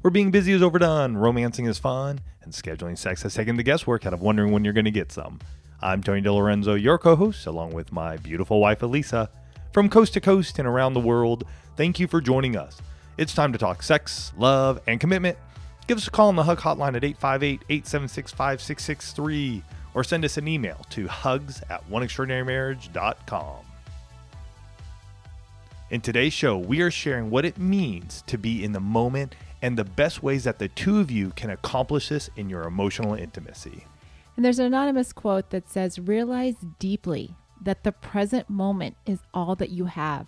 where being busy is overdone, romancing is fun, and scheduling sex has taken the guesswork out of wondering when you're going to get some. I'm Tony DiLorenzo, your co host, along with my beautiful wife, Alisa. From coast to coast and around the world, thank you for joining us. It's time to talk sex, love, and commitment. Give us a call on the Hug Hotline at 858 876 5663 or send us an email to hugs at oneextraordinarymarriage.com. In today's show, we are sharing what it means to be in the moment and the best ways that the two of you can accomplish this in your emotional intimacy. And there's an anonymous quote that says, Realize deeply that the present moment is all that you have.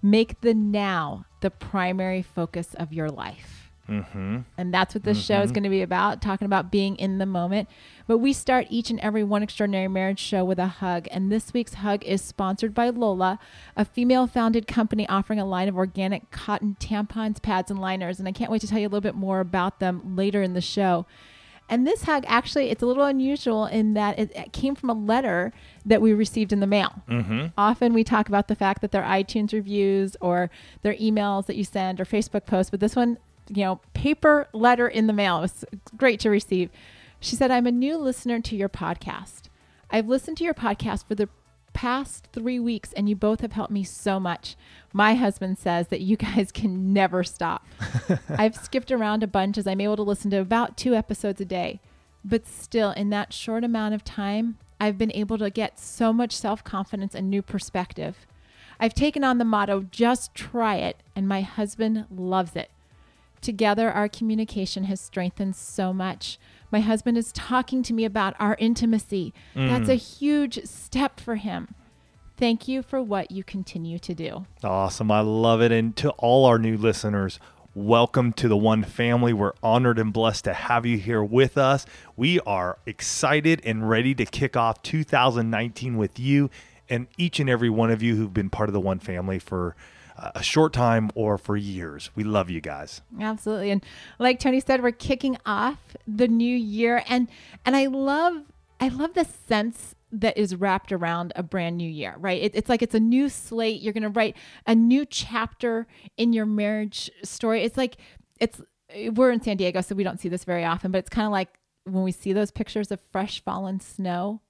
Make the now the primary focus of your life. Mm-hmm. And that's what this mm-hmm. show is mm-hmm. going to be about, talking about being in the moment. But we start each and every One Extraordinary Marriage show with a hug. And this week's hug is sponsored by Lola, a female founded company offering a line of organic cotton tampons, pads, and liners. And I can't wait to tell you a little bit more about them later in the show. And this hug actually, it's a little unusual in that it, it came from a letter that we received in the mail. Mm-hmm. Often we talk about the fact that their iTunes reviews or their emails that you send or Facebook posts, but this one you know, paper letter in the mail. It was great to receive. She said, I'm a new listener to your podcast. I've listened to your podcast for the past three weeks, and you both have helped me so much. My husband says that you guys can never stop. I've skipped around a bunch as I'm able to listen to about two episodes a day. But still, in that short amount of time, I've been able to get so much self confidence and new perspective. I've taken on the motto, just try it, and my husband loves it. Together, our communication has strengthened so much. My husband is talking to me about our intimacy. Mm. That's a huge step for him. Thank you for what you continue to do. Awesome. I love it. And to all our new listeners, welcome to the One Family. We're honored and blessed to have you here with us. We are excited and ready to kick off 2019 with you and each and every one of you who've been part of the One Family for a short time or for years. We love you guys. Absolutely. And like Tony said, we're kicking off the new year and and I love I love the sense that is wrapped around a brand new year, right? It, it's like it's a new slate. You're going to write a new chapter in your marriage story. It's like it's we're in San Diego, so we don't see this very often, but it's kind of like when we see those pictures of fresh fallen snow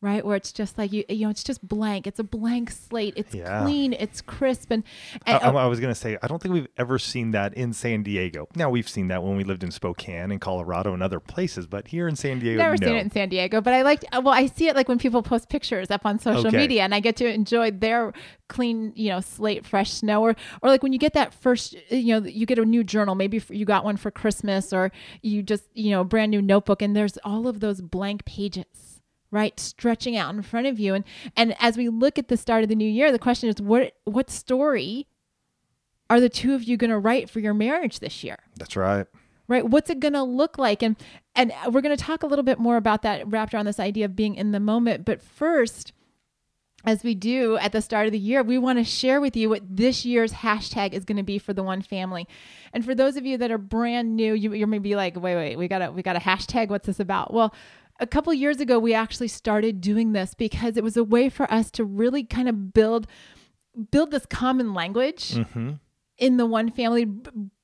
right? Where it's just like you you know it's just blank. It's a blank slate. It's yeah. clean. It's crisp. And, and I, oh I, was gonna say i don't think we've ever seen that in san diego. Now we've seen that when we lived in spokane and colorado and other places but here in san diego never no. seen it in san diego but i like uh, well i see it like when people post pictures up on social okay. media and i get to enjoy their clean you know slate fresh snow. Or or like when you get that first uh, you know you get a new journal. Maybe you got one for christmas or you just you know brand new notebook and there's all of those blank pages right stretching out in front of you and and as we look at the start of the new year the question is what what story are the two of you going to write for your marriage this year that's right right what's it going to look like and and we're going to talk a little bit more about that wrapped around this idea of being in the moment but first as we do at the start of the year, we want to share with you what this year's hashtag is going to be for the one family. And for those of you that are brand new, you, you're maybe like, wait, wait, we got a we got a hashtag. What's this about? Well, a couple years ago we actually started doing this because it was a way for us to really kind of build build this common language mm-hmm. in the one family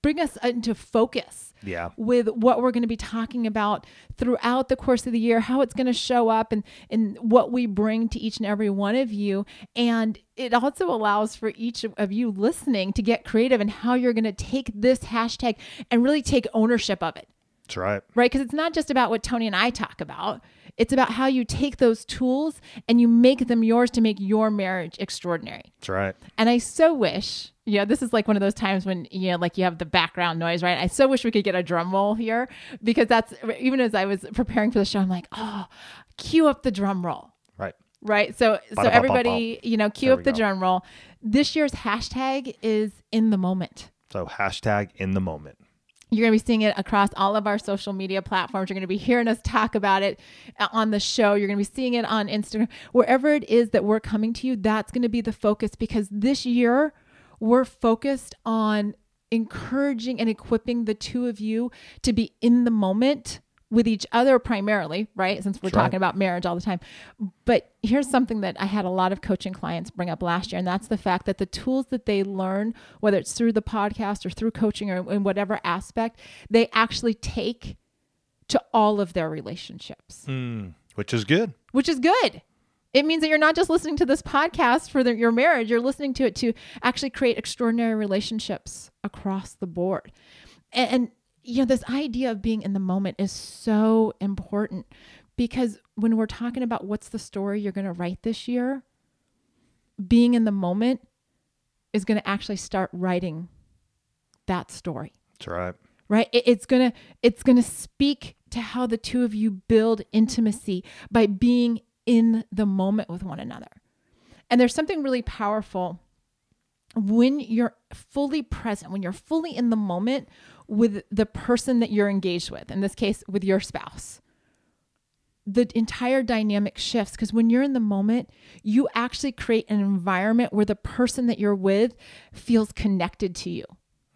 bring us into focus yeah. with what we're going to be talking about throughout the course of the year how it's going to show up and and what we bring to each and every one of you and it also allows for each of you listening to get creative in how you're going to take this hashtag and really take ownership of it that's right. Right? Because it's not just about what Tony and I talk about. It's about how you take those tools and you make them yours to make your marriage extraordinary. That's right. And I so wish, you know, this is like one of those times when, you know, like you have the background noise, right? I so wish we could get a drum roll here because that's, even as I was preparing for the show, I'm like, oh, cue up the drum roll. Right. Right. So, so everybody, you know, cue there up the go. drum roll. This year's hashtag is in the moment. So hashtag in the moment. You're going to be seeing it across all of our social media platforms. You're going to be hearing us talk about it uh, on the show. You're going to be seeing it on Instagram. Wherever it is that we're coming to you, that's going to be the focus because this year we're focused on encouraging and equipping the two of you to be in the moment with each other primarily, right? Since we're Sure. talking about marriage all the time. But here's something that I had a lot of coaching clients bring up last year, and that's the fact that the tools that they learn, whether it's through the podcast or through coaching or in whatever aspect, they actually take to all of their relationships, Mm, which is good. which is good. It means that you're not just listening to this podcast for the, your marriage, you're listening to it to actually create extraordinary relationships across the board. And, and you know, this idea of being in the moment is so important because when we're talking about what's the story you're going to write this year, being in the moment is going to actually start writing that story. That's right. right? It, it's gonna it's gonna speak to how the two of you build intimacy by being in the moment with one another. And there's something really powerful when you're fully present when you're fully in the moment with the person that you're engaged with in this case with your spouse the entire dynamic shifts because when you're in the moment, you actually create an environment where the person that you're with feels connected to you.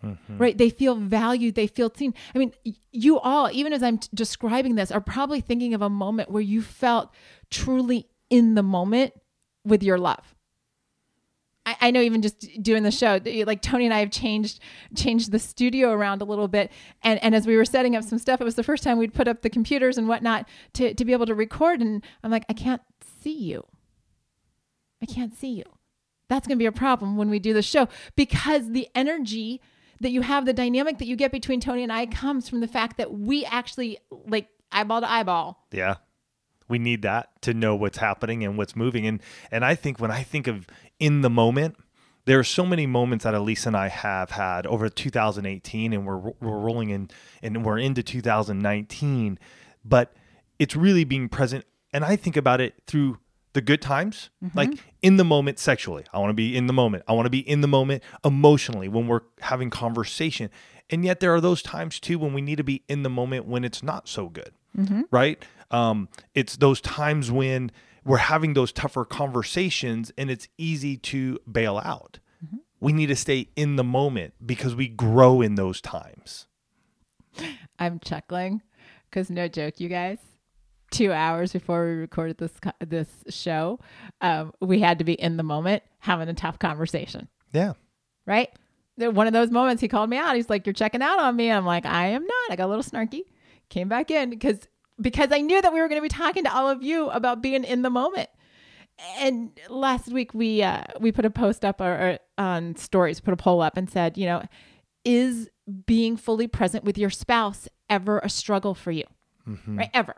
Mm-hmm. Right? They feel valued, they feel seen. I mean, you all, even as I'm t- describing this, are probably thinking of a moment where you felt truly in the moment with your love. I, I know even just doing the show, like Tony and I have changed changed the studio around a little bit, and and as we were setting up some stuff, it was the first time we'd put up the computers and whatnot to to be able to record, and I'm like, I can't see you. I can't see you. That's going to be a problem when we do the show because the energy that you have, the dynamic that you get between Tony and I comes from the fact that we actually like eyeball to eyeball. Yeah. We need that to know what's happening and what's moving. And and I think when I think of in the moment, there are so many moments that Elise and I have had over 2018, and we're we're rolling in and we're into 2019. But it's really being present, and I think about it through the good times, like in the moment sexually. I want to be in the moment. I want to be in the moment emotionally when we're having conversation. And yet there are those times too when we need to be in the moment when it's not so good, right? Um, it's those times when we're having those tougher conversations and it's easy to bail out. We need to stay in the moment because we grow in those times. I'm chuckling because no joke, you guys. Two hours before we recorded this this show, um, we had to be in the moment having a tough conversation. Yeah. Right? One of those moments, he called me out. He's like, "You're checking out on me." I'm like, "I am not." I got a little snarky. Came back in because because I knew that we were going to be talking to all of you about being in the moment. And last week we uh, we put a post up or, or on stories, put a poll up, and said, you know, is being fully present with your spouse ever a struggle for you? Right? Ever.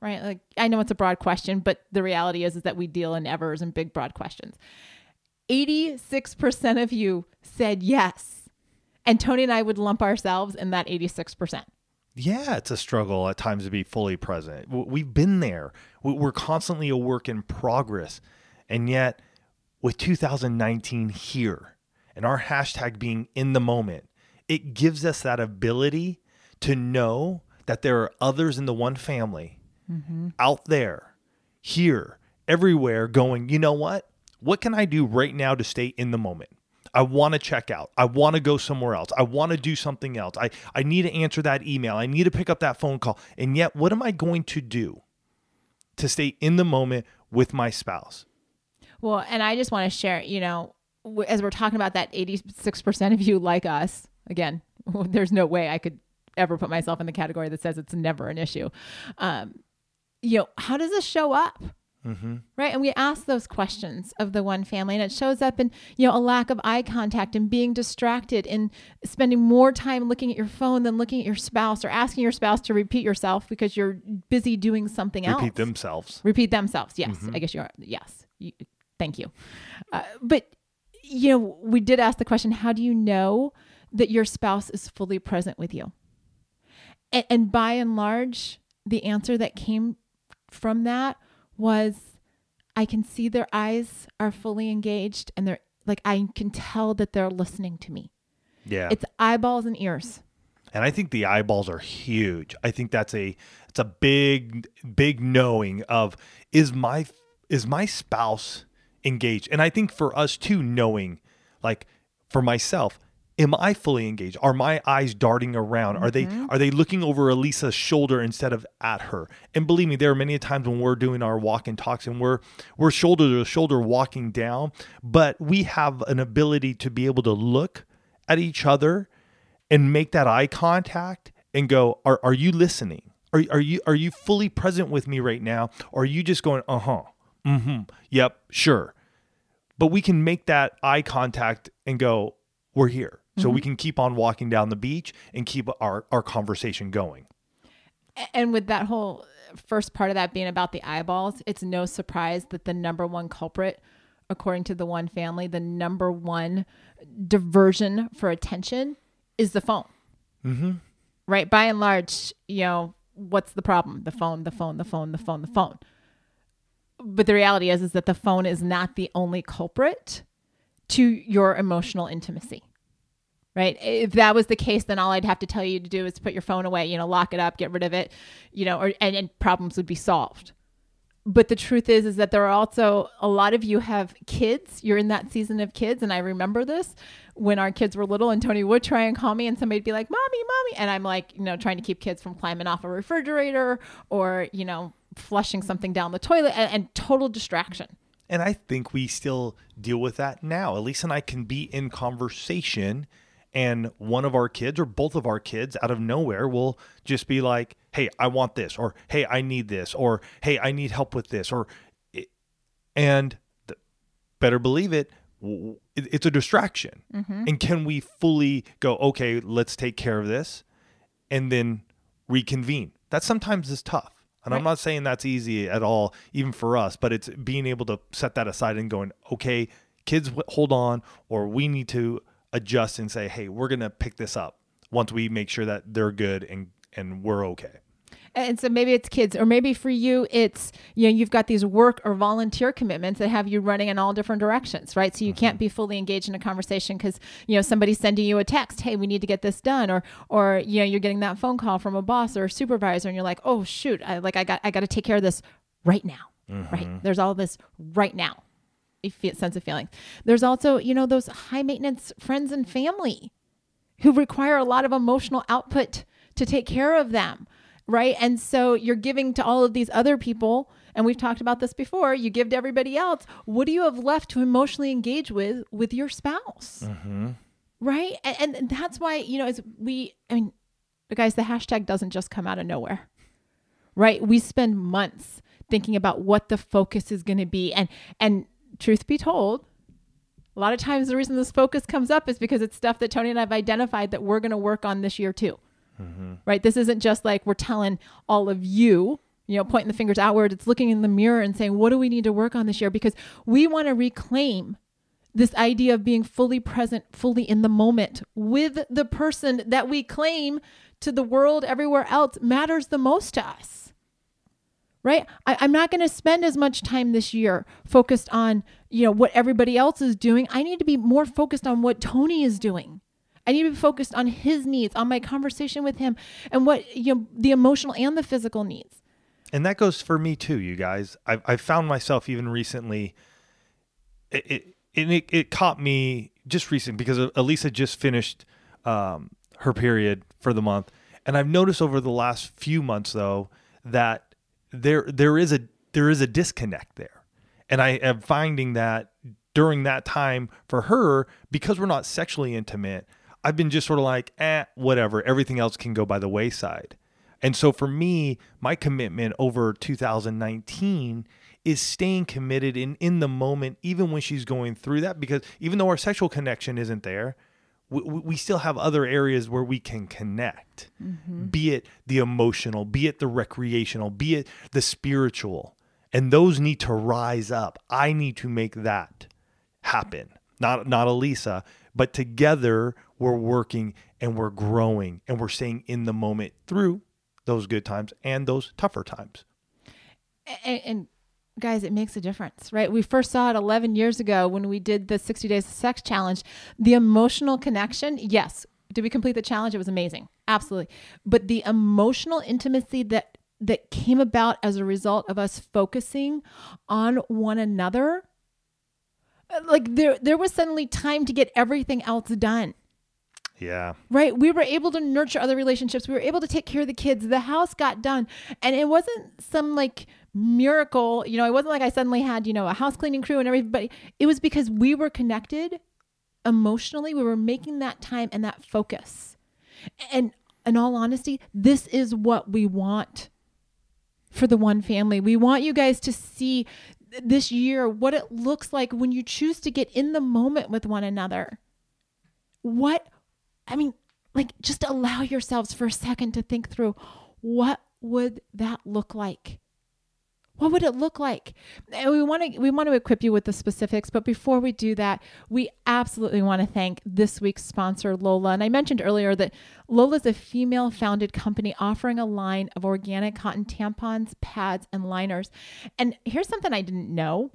Right? Like I know it's a broad question, but the reality is is that we deal in evers and big broad questions. 86% of you said yes. And Tony and I would lump ourselves in that 86%. Yeah, it's a struggle at times to be fully present. We've been there. We're constantly a work in progress. And yet, with 2019 here and our hashtag being in the moment, it gives us that ability to know that there are others in the one family mm-hmm. out there, here, everywhere going, you know what? What can I do right now to stay in the moment? I want to check out. I want to go somewhere else. I want to do something else. I, I need to answer that email. I need to pick up that phone call. And yet, what am I going to do to stay in the moment with my spouse? Well, and I just want to share, you know, as we're talking about that 86% of you like us, again, there's no way I could ever put myself in the category that says it's never an issue. Um, you know, how does this show up? Right. And we ask those questions of the one family, and it shows up in, you know, a lack of eye contact and being distracted and spending more time looking at your phone than looking at your spouse or asking your spouse to repeat yourself because you're busy doing something else. Repeat themselves. repeat themselves. Yes i guess you are. Yes. You, thank you. Uh, but you know we did ask the question how do you know that your spouse is fully present with you? And, and by and large the answer that came from that was i can see their eyes are fully engaged and they're like i can tell that they're listening to me Yeah. it's eyeballs and ears And I think the eyeballs are huge. I think that's a it's a big big knowing of is my is my spouse engaged? And I think for us too knowing like for myself am I fully engaged? Are my eyes darting around? Are they are they looking over Alisa's shoulder instead of at her? And believe me, there are many times when we're doing our walk and talks and we're we're shoulder to shoulder walking down, but we have an ability to be able to look at each other and make that eye contact and go, are are you listening? Are are you are you fully present with me right now? Or are you just going, uh-huh, mm-hmm, yep, sure. But we can make that eye contact and go, we're here. So we can keep on walking down the beach and keep our, our conversation going. And with that whole first part of that being about the eyeballs, it's no surprise that the number one culprit, according to the one family, the number one diversion for attention is the phone. Mm-hmm. Right? By and large, you know, what's the problem? The phone, the phone, the phone, the phone, the phone. But the reality is, is that the phone is not the only culprit to your emotional intimacy right? If that was the case, then all I'd have to tell you to do is put your phone away, you know, lock it up, get rid of it, you know, or and, and problems would be solved. But the truth is, is that there are also a lot of you have kids. You're in that season of kids, and I remember this when our kids were little, and Tony would try and call me, and somebody'd be like, "Mommy, mommy," and I'm like, you know, trying to keep kids from climbing off a refrigerator or you know, flushing something down the toilet, and, and total distraction. And I think we still deal with that now. Elise and I can be in conversation and one of our kids or both of our kids out of nowhere will just be like hey i want this or hey i need this or hey i need help with this or and better believe it it's a distraction mm-hmm. and can we fully go okay let's take care of this and then reconvene that sometimes is tough and right. i'm not saying that's easy at all even for us but it's being able to set that aside and going okay kids hold on or we need to adjust and say, hey, we're going to pick this up once we make sure that they're good and, and we're okay. And so maybe it's kids, or maybe for you, it's, you know, you've got these work or volunteer commitments that have you running in all different directions, right? So you mm-hmm. can't be fully engaged in a conversation because, you know, somebody's sending you a text, hey, we need to get this done. Or, or, you know, you're getting that phone call from a boss or a supervisor and you're like, oh, shoot, I, like, I got, I got to take care of this right now, mm-hmm. right? There's all this right now sense of feeling. There's also, you know, those high maintenance friends and family who require a lot of emotional output to take care of them, right? And so you're giving to all of these other people, and we've talked about this before. You give to everybody else. What do you have left to emotionally engage with with your spouse, mm-hmm. right? And, and that's why you know, as we, I mean, guys, the hashtag doesn't just come out of nowhere, right? We spend months thinking about what the focus is going to be, and and truth be told, a lot of times the reason this focus comes up is because it's stuff that Tony and I have identified that we're going to work on this year too. Mm-hmm. Right? This isn't just like we're telling all of you, you know, pointing the fingers outward. It's looking in the mirror and saying, what do we need to work on this year? Because we want to reclaim this idea of being fully present, fully in the moment with the person that we claim to the world everywhere else matters the most to us right? I, am not going to spend as much time this year focused on, you know, what everybody else is doing. I need to be more focused on what Tony is doing. I need to be focused on his needs, on my conversation with him, and what you know, the emotional and the physical needs. And that goes for me too, you guys. I've, I've found myself even recently. It, it it, it caught me just recent because Alisa just finished um, her period for the month, and I've noticed over the last few months though that there there is a there is a disconnect there. And I am finding that during that time for her, because we're not sexually intimate, I've been just sort of like, eh, whatever. Everything else can go by the wayside. And so for me, my commitment over 2019 is staying committed in in the moment, even when she's going through that, because even though our sexual connection isn't there, we, we still have other areas where we can connect mm-hmm. be it the emotional be it the recreational be it the spiritual. And those need to rise up. I need to make that happen. Not not alisa but together we're working and we're growing and we're staying in the moment through those good times and those tougher times. And, and guys, it makes a difference, right? We first saw it 11 years ago when we did the 60 Days of Sex Challenge. The emotional connection, yes, Did we complete the challenge? It was amazing. Absolutely. But the emotional intimacy that that came about as a result of us focusing on one another uh, like there there was suddenly time to get everything else done Yeah. right we were able to nurture other relationships we were able to take care of the kids the house got done and it wasn't some like miracle. You know it wasn't like i suddenly had you know a house cleaning crew and everybody it was because we were connected emotionally. We were making that time and that focus. And in all honesty this is what we want for the one family. We want you guys to see this year what it looks like when you choose to get in the moment with one another. What I mean, like just allow yourselves for a second to think through what would that look like? What would it look like? And we want to we want to equip you with the specifics, but before we do that, we absolutely want to thank this week's sponsor Lola. And I mentioned earlier that Lola is a female-founded company offering a line of organic cotton tampons, pads, and liners. And here's something I didn't know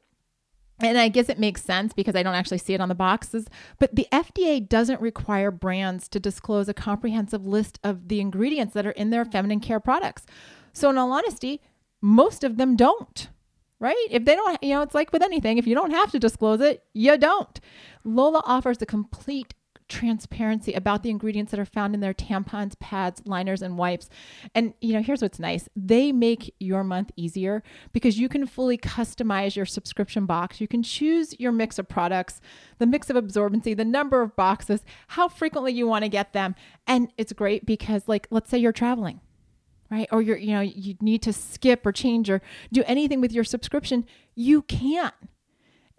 and I guess it makes sense because I don't actually see it on the boxes, but the FDA doesn't require brands to disclose a comprehensive list of the ingredients that are in their feminine care products. So, in all honesty, most of them don't, right? If they don't, you know, it's like with anything, if you don't have to disclose it, you don't. Lola offers a complete transparency about the ingredients that are found in their tampons, pads, liners, and wipes. And, you know, here's what's nice they make your month easier because you can fully customize your subscription box. You can choose your mix of products, the mix of absorbency, the number of boxes, how frequently you want to get them. And it's great because, like, let's say you're traveling right? Or you're you know you need to skip or change or do anything with your subscription. You can't.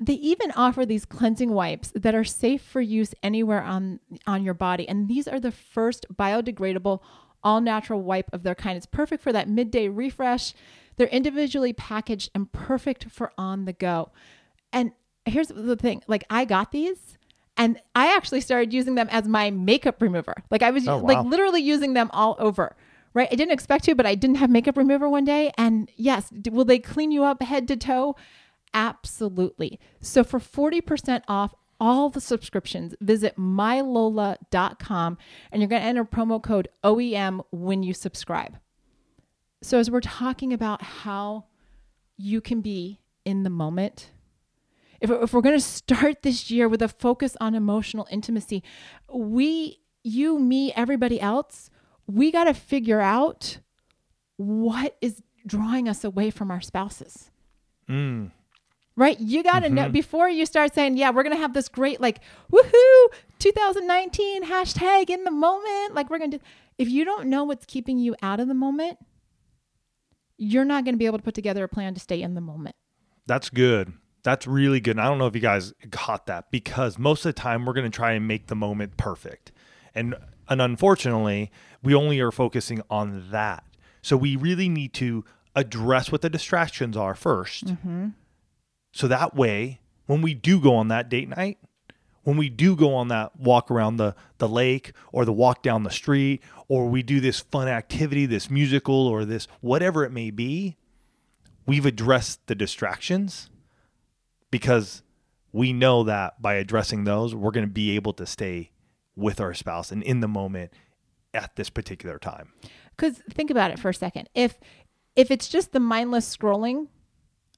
they even offer these cleansing wipes that are safe for use anywhere on on your body. And these are the first biodegradable all natural wipe of their kind. It's perfect for that midday refresh. They're individually packaged and perfect for on the go. And here's the thing like i got these and i actually started using them as my makeup remover. Like i was Oh, like literally using them all over right i didn't expect to but i didn't have makeup remover one day and yes will they clean you up head to toe Absolutely. So for 40% off all the subscriptions, visit mylola.com and you're going to enter promo code OEM when you subscribe. So as we're talking about how you can be in the moment, if, if we're going to start this year with a focus on emotional intimacy, we, you, me, everybody else, we got to figure out what is drawing us away from our spouses Mm. right? You got to know before you start saying, yeah, we're going to have this great, like, woohoo, 2019 hashtag in the moment. Like, we're going to do, if you don't know what's keeping you out of the moment, you're not going to be able to put together a plan to stay in the moment. That's good. That's really good. And I don't know if you guys caught that because most of the time we're going to try and make the moment perfect. And and unfortunately, we only are focusing on that. So we really need to address what the distractions are 1st mm-hmm. So that way, when we do go on that date night, when we do go on that walk around the, the lake or the walk down the street, or we do this fun activity, this musical, or this whatever it may be, we've addressed the distractions because we know that by addressing those, we're going to be able to stay with our spouse and in the moment at this particular time. Because think about it for a second. If if it's just the mindless scrolling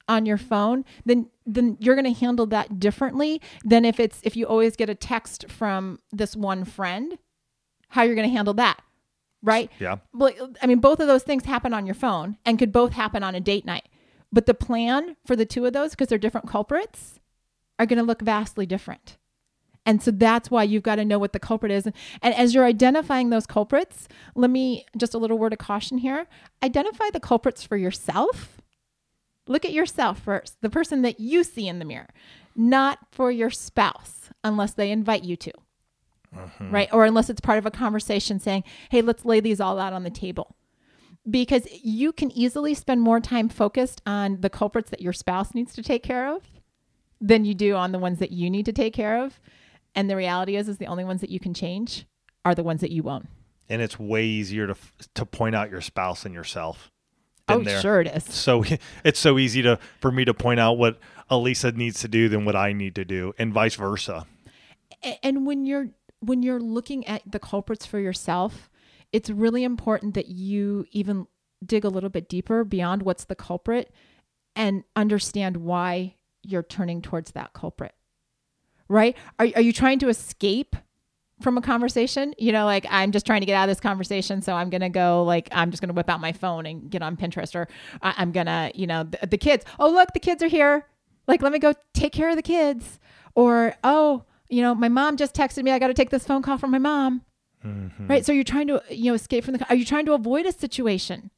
on your phone, then then you're going to handle that differently than if it's if you always get a text from this one friend. How you're going to handle that, right? Yeah. Well, I mean, both of those things happen on your phone and could both happen on a date night. But the plan for the two of those, because they're different culprits, are going to look vastly different. And so that's why you've got to know what the culprit is. And, and as you're identifying those culprits, let me just a little word of caution here identify the culprits for yourself. Look at yourself first, the person that you see in the mirror, not for your spouse, unless they invite you to, mm-hmm. right? Or unless it's part of a conversation saying, hey, let's lay these all out on the table. Because you can easily spend more time focused on the culprits that your spouse needs to take care of than you do on the ones that you need to take care of. And the reality is, is the only ones that you can change are the ones that you own. And it's way easier to to point out your spouse and yourself. Oh, there. sure it is. So it's so easy to for me to point out what Alisa needs to do than what I need to do, and vice versa. And when you're when you're looking at the culprits for yourself, it's really important that you even dig a little bit deeper beyond what's the culprit and understand why you're turning towards that culprit. Right? Are, are you trying to escape from a conversation? You know, like I'm just trying to get out of this conversation. So I'm going to go, like, I'm just going to whip out my phone and get on Pinterest or I, am going to, you know, the, the kids. Oh, look, the kids are here. Like, let me go take care of the kids. Or, oh, you know, my mom just texted me. I got to take this phone call from my mom. Mm-hmm. Right. So you're trying to, you know, escape from the, are you trying to avoid a situation?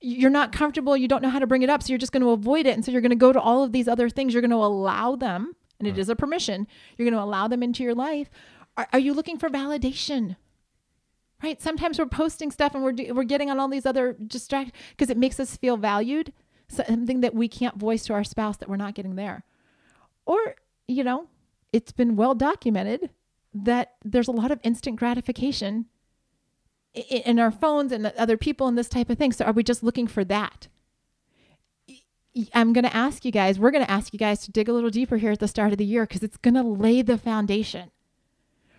You're not comfortable. You don't know how to bring it up. So you're just going to avoid it. And so you're going to go to all of these other things. You're going to allow them, and it mm. is a permission. You're going to allow them into your life. Are, are you looking for validation? Right. Sometimes we're posting stuff and we're, we're getting on all these other distract because it makes us feel valued. Something that we can't voice to our spouse that we're not getting there. Or, you know, it's been well documented that there's a lot of instant gratification in our phones and other people and this type of thing. So are we just looking for that? I'm going to ask you guys, we're going to ask you guys to dig a little deeper here at the start of the year because it's going to lay the foundation.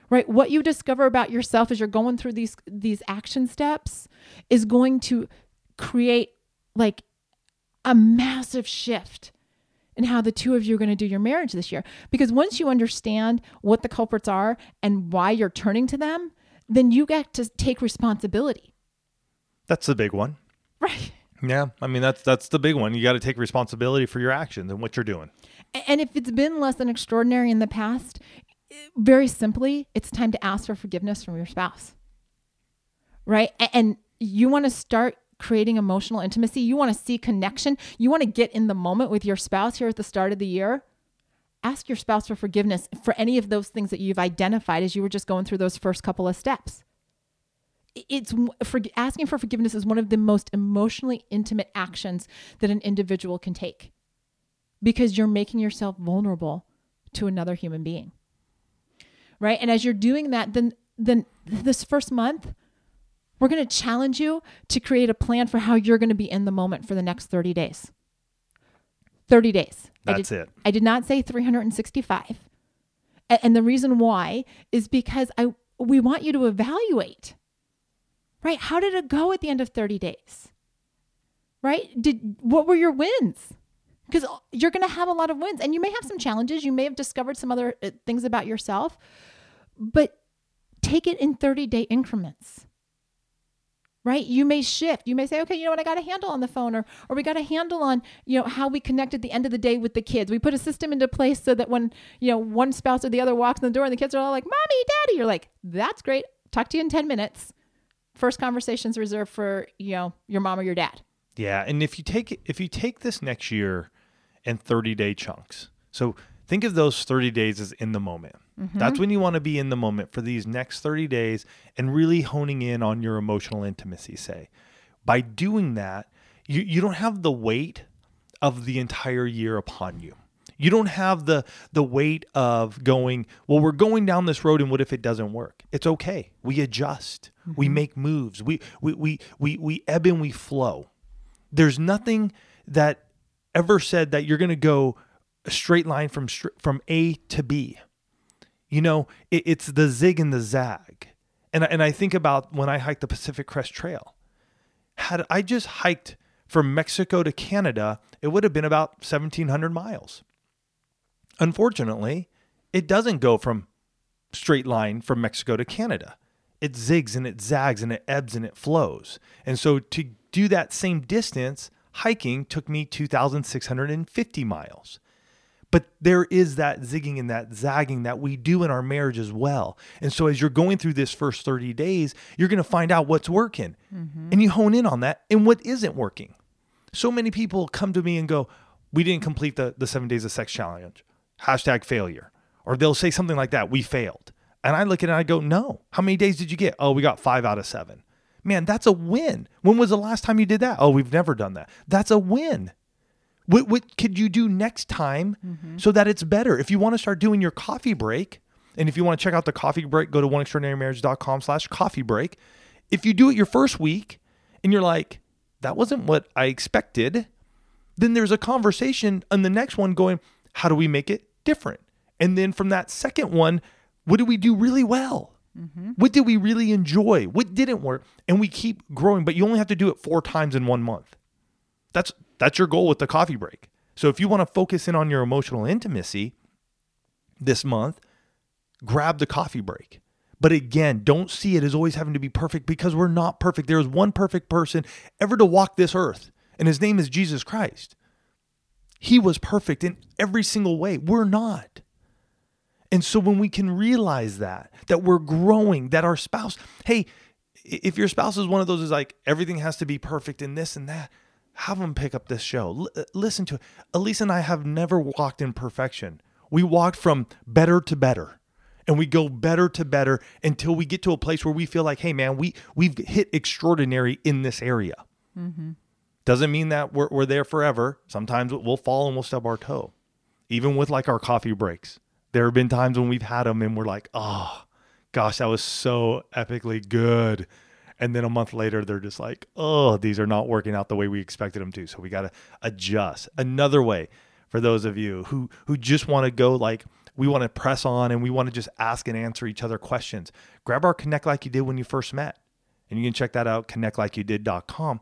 Right? What you discover about yourself as you're going through these these action steps is going to create like a massive shift and how the two of you are going to do your marriage this year. Because once you understand what the culprits are and why you're turning to them, then you get to take responsibility. That's the big one. Right. Yeah, I mean that's that's the big one. You got to take responsibility for your actions and what you're doing. And if it's been less than extraordinary in the past, eh, very simply, it's time to ask for forgiveness from your spouse. Right? And you want to start creating emotional intimacy, you want to see connection, you want to get in the moment with your spouse here at the start of the year, ask your spouse for forgiveness for any of those things that you've identified as you were just going through those first couple of steps. It's for asking for forgiveness is one of the most emotionally intimate actions that an individual can take because you're making yourself vulnerable to another human being. Right? And as you're doing that, then then this first month, we're going to challenge you to create a plan for how you're going to be in the moment for the next 30 days. 30 days. That's I did, it. I did not say 365. And the reason why is because I we want you to evaluate. Right? How did it go at the end of 30 days? Right? Did what were your wins? Because you're going to have a lot of wins and you may have some challenges, you may have discovered some other uh, things about yourself, but take it in 30 day increments right you may shift you may say okay you know what i got a handle on the phone or or we got a handle on you know how we connect at the end of the day with the kids we put a system into place so that when you know one spouse or the other walks in the door and the kids are all like mommy daddy you're like that's great talk to you in 10 minutes first conversations reserved for you know your mom or your dad yeah and if you take if you take this next year in 30 day chunks so think of those 30 days as in the moment. Mm-hmm. That's when you want to be in the moment for these next 30 days and really honing in on your emotional intimacy, say. By doing that, you, you don't have the weight of the entire year upon you. You don't have the the weight of going, well, we're going down this road and what if it doesn't work? It's okay. We adjust. Mm-hmm. We make moves. We we we we we ebb and we flow. There's nothing that ever said that you're going to go a straight line from from A to B. You know, it, it's the zig and the zag. And and I think about when I hiked the Pacific Crest Trail. Had I just hiked from Mexico to Canada, it would have been about 1700 miles. Unfortunately, it doesn't go from straight line from Mexico to Canada. It zigs and it zags and it ebbs and it flows. And so to do that same distance, hiking took me 2,650 miles. But there is that zigging and that zagging that we do in our marriage as well. And so as you're going through this first 30 days, you're going to find out what's working mm-hmm. and you hone in on that and what isn't working. So many people come to me and go, We didn't complete the, the seven days of sex challenge. Hashtag failure. Or they'll say something like that, we failed. And I look at it and I go, No. How many days did you get? Oh, we got five out of seven. Man, that's a win. When was the last time you did that? Oh, we've never done that. That's a win. What, what could you do next time mm-hmm. so that it's better? If you want to start doing your coffee break, and if you want to check out the coffee break, go to oneextraordinarymarriage.com slash coffee break. If you do it your first week and you're like, that wasn't what I expected, then there's a conversation on the next one going, how do we make it different? And then from that second one, What did we do really well? Mm-hmm. What did we really enjoy? What didn't work? And we keep growing, but you only have to do it four times in one month. That's that's your goal with the coffee break. So if you want to focus in on your emotional intimacy this month, grab the coffee break. But again, don't see it as always having to be perfect because we're not perfect. There is one perfect person ever to walk this earth, and his name is Jesus Christ. He was perfect in every single way. We're not. And so when we can realize that, that we're growing, that our spouse, hey, if your spouse is one of those is like everything has to be perfect in this and that, have them pick up this show. L- uh, listen to it. Elise and I have never walked in perfection. We walked from better to better. And we go better to better until we get to a place where we feel like, hey man, we we've hit extraordinary in this area. Mm-hmm. Doesn't mean that we're, we're there forever. Sometimes we'll fall and we'll stub our toe. Even with like our coffee breaks, there have been times when we've had them and we're like, oh, gosh, that was so epically good. And then a month later, they're just like, oh, these are not working out the way we expected them to. So we got to adjust. Another way for those of you who who just want to go like we want to press on and we want to just ask and answer each other questions. Grab our Connect Like You Did when you first met. And you can check that out, connectlikeyouDid.com.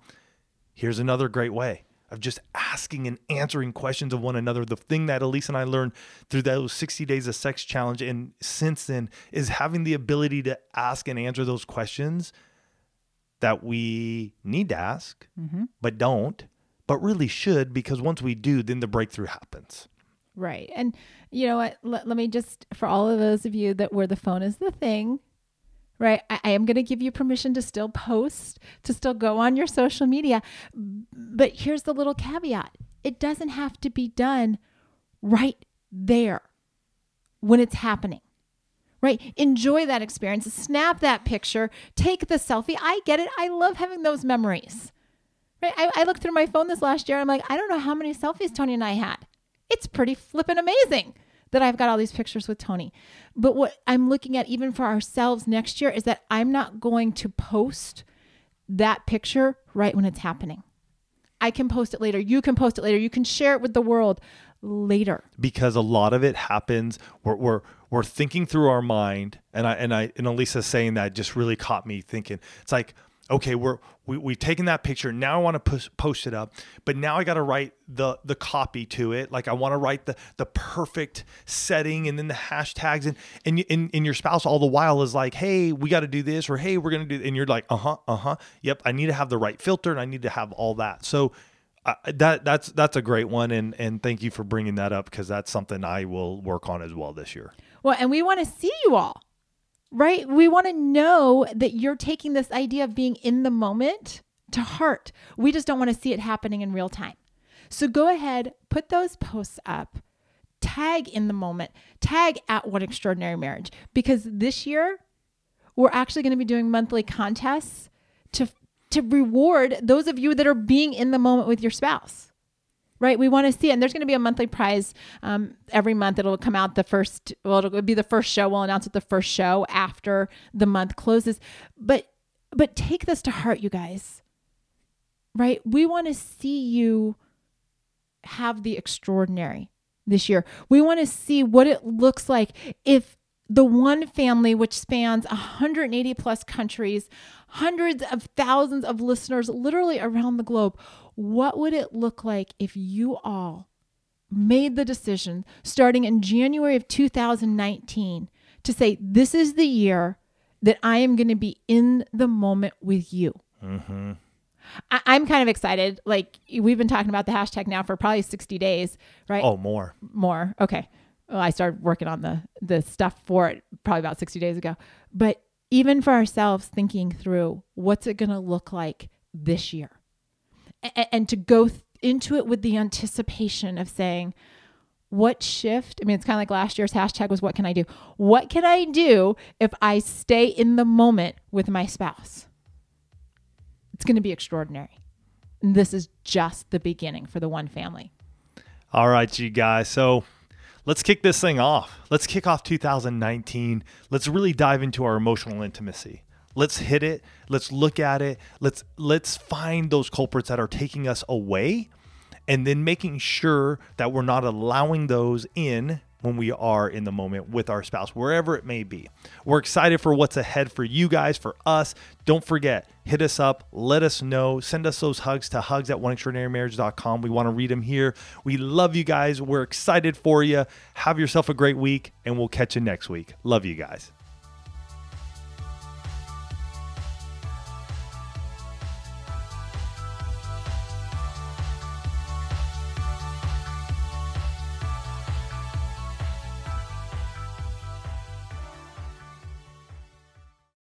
Here's another great way of just asking and answering questions of one another. The thing that Elise and I learned through those 60 days of sex challenge and since then is having the ability to ask and answer those questions that we need to ask, mm-hmm. but don't, but really should, because once we do, then the breakthrough happens. Right. And you know what? Let, let me just, for all of those of you that where the phone is the thing, right? I, I am going to give you permission to still post, to still go on your social media. But here's the little caveat it doesn't have to be done right there when it's happening. Right? Enjoy that experience. Snap that picture. Take the selfie. I get it. I love having those memories. Right? I, I looked through my phone this last year. I'm like, I don't know how many selfies Tony and I had it's pretty flippin' amazing that I've got all these pictures with Tony. But what I'm looking at, even for ourselves next year, is that I'm not going to post that picture right when it's happening. I can post it later. You can post it later. You can share it with the world later. because a lot of it happens we're, we're we're thinking through our mind and i and i and alisa saying that just really caught me thinking it's like okay we're we, we've taken that picture. Now i want to post, post it up but now i got to write the the copy to it. Like i want to write the the perfect setting and then the hashtags and and, and and your spouse all the while is like hey we got to do this or hey we're gonna do and you're like uh-huh uh-huh yep i need to have the right filter and i need to have all that. So uh, that that's that's a great one and and thank you for bringing that up because that's something I will work on as well this year. Well, and we want to see you all, right? We want to know that you're taking this idea of being in the moment to heart. We just don't want to see it happening in real time. So go ahead, put those posts up, tag in the moment, tag at One Extraordinary Marriage, because this year we're actually going to be doing monthly contests to to reward those of you that are being in the moment with your spouse right? We want to see it. And there's going to be a monthly prize um, every month. It'll come out the first, well, it'll be the first show. We'll announce it the first show after the month closes. But, but take this to heart, you guys, right? We want to see you have the extraordinary this year. We want to see what it looks like if the one family, which spans 180 plus countries, hundreds of thousands of listeners literally around the globe, what would it look like if you all made the decision starting in January of 2019 to say, This is the year that I am going to be in the moment with you? Mm-hmm. I- I'm kind of excited. Like, we've been talking about the hashtag now for probably 60 days, right? Oh, more. more. Okay. Well, I started working on the the stuff for it probably about 60 days ago. But even for ourselves thinking through what's it going to look like this year. A- and to go th- into it with the anticipation of saying what shift? I mean, it's kind of like last year's hashtag was what can I do? What can I do if I stay in the moment with my spouse? It's going to be extraordinary. And this is just the beginning for the one family. All right, you guys. So let's kick this thing off. Let's kick off 2019. Let's really dive into our emotional intimacy. Let's hit it. Let's look at it. Let's let's find those culprits that are taking us away and then making sure that we're not allowing those in when we are in the moment with our spouse, wherever it may be. We're excited for what's ahead for you guys, for us. Don't forget, hit us up, let us know, send us those hugs to hugs at oneextraordinarymarriage.com. We want to read them here. We love you guys. We're excited for you. Have yourself a great week, and we'll catch you next week. Love you guys.